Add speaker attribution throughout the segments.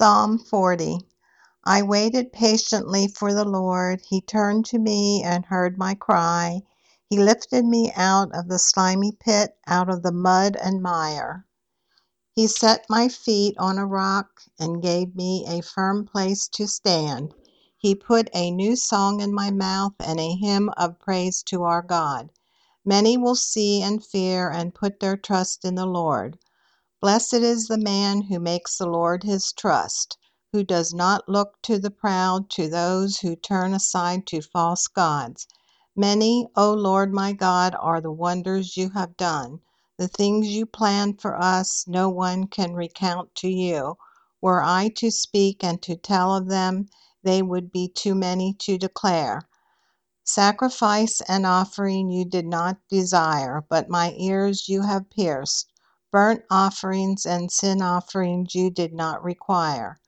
Speaker 1: Psalm 40 I waited patiently for the Lord. He turned to me and heard my cry. He lifted me out of the slimy pit, out of the mud and mire. He set my feet on a rock and gave me a firm place to stand. He put a new song in my mouth and a hymn of praise to our God. Many will see and fear and put their trust in the Lord. Blessed is the man who makes the Lord his trust, who does not look to the proud, to those who turn aside to false gods. Many, O Lord my God, are the wonders you have done. The things you planned for us, no one can recount to you. Were I to speak and to tell of them, they would be too many to declare. Sacrifice and offering you did not desire, but my ears you have pierced. Burnt offerings and sin offerings you did not require.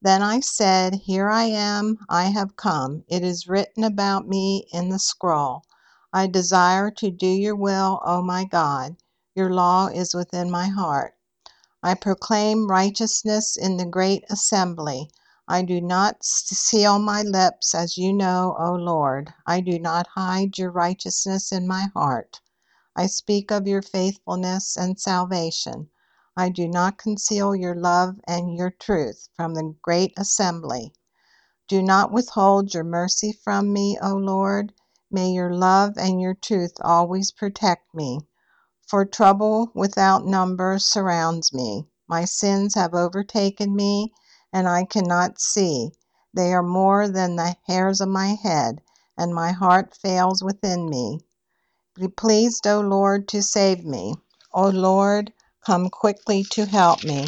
Speaker 1: Then I said, Here I am, I have come. It is written about me in the scroll. I desire to do your will, O my God. Your law is within my heart. I proclaim righteousness in the great assembly. I do not seal my lips, as you know, O Lord. I do not hide your righteousness in my heart. I speak of your faithfulness and salvation. I do not conceal your love and your truth from the great assembly. Do not withhold your mercy from me, O Lord. May your love and your truth always protect me. For trouble without number surrounds me. My sins have overtaken me, and I cannot see. They are more than the hairs of my head, and my heart fails within me. Be pleased, O Lord, to save me. O Lord, come quickly to help me.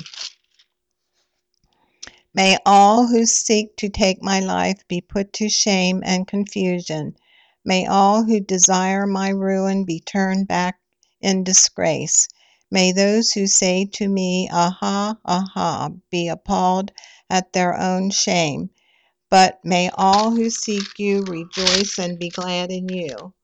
Speaker 1: May all who seek to take my life be put to shame and confusion. May all who desire my ruin be turned back in disgrace. May those who say to me, Aha, aha, be appalled at their own shame. But may all who seek you rejoice and be glad in you.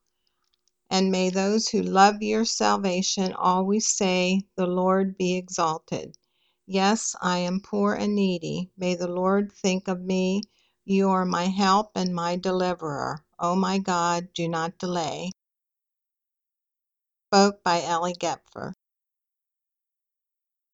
Speaker 1: And may those who love your salvation always say, The Lord be exalted. Yes, I am poor and needy. May the Lord think of me. You are my help and my deliverer. O oh my God, do not delay. Spoke by Ellie Gepfer.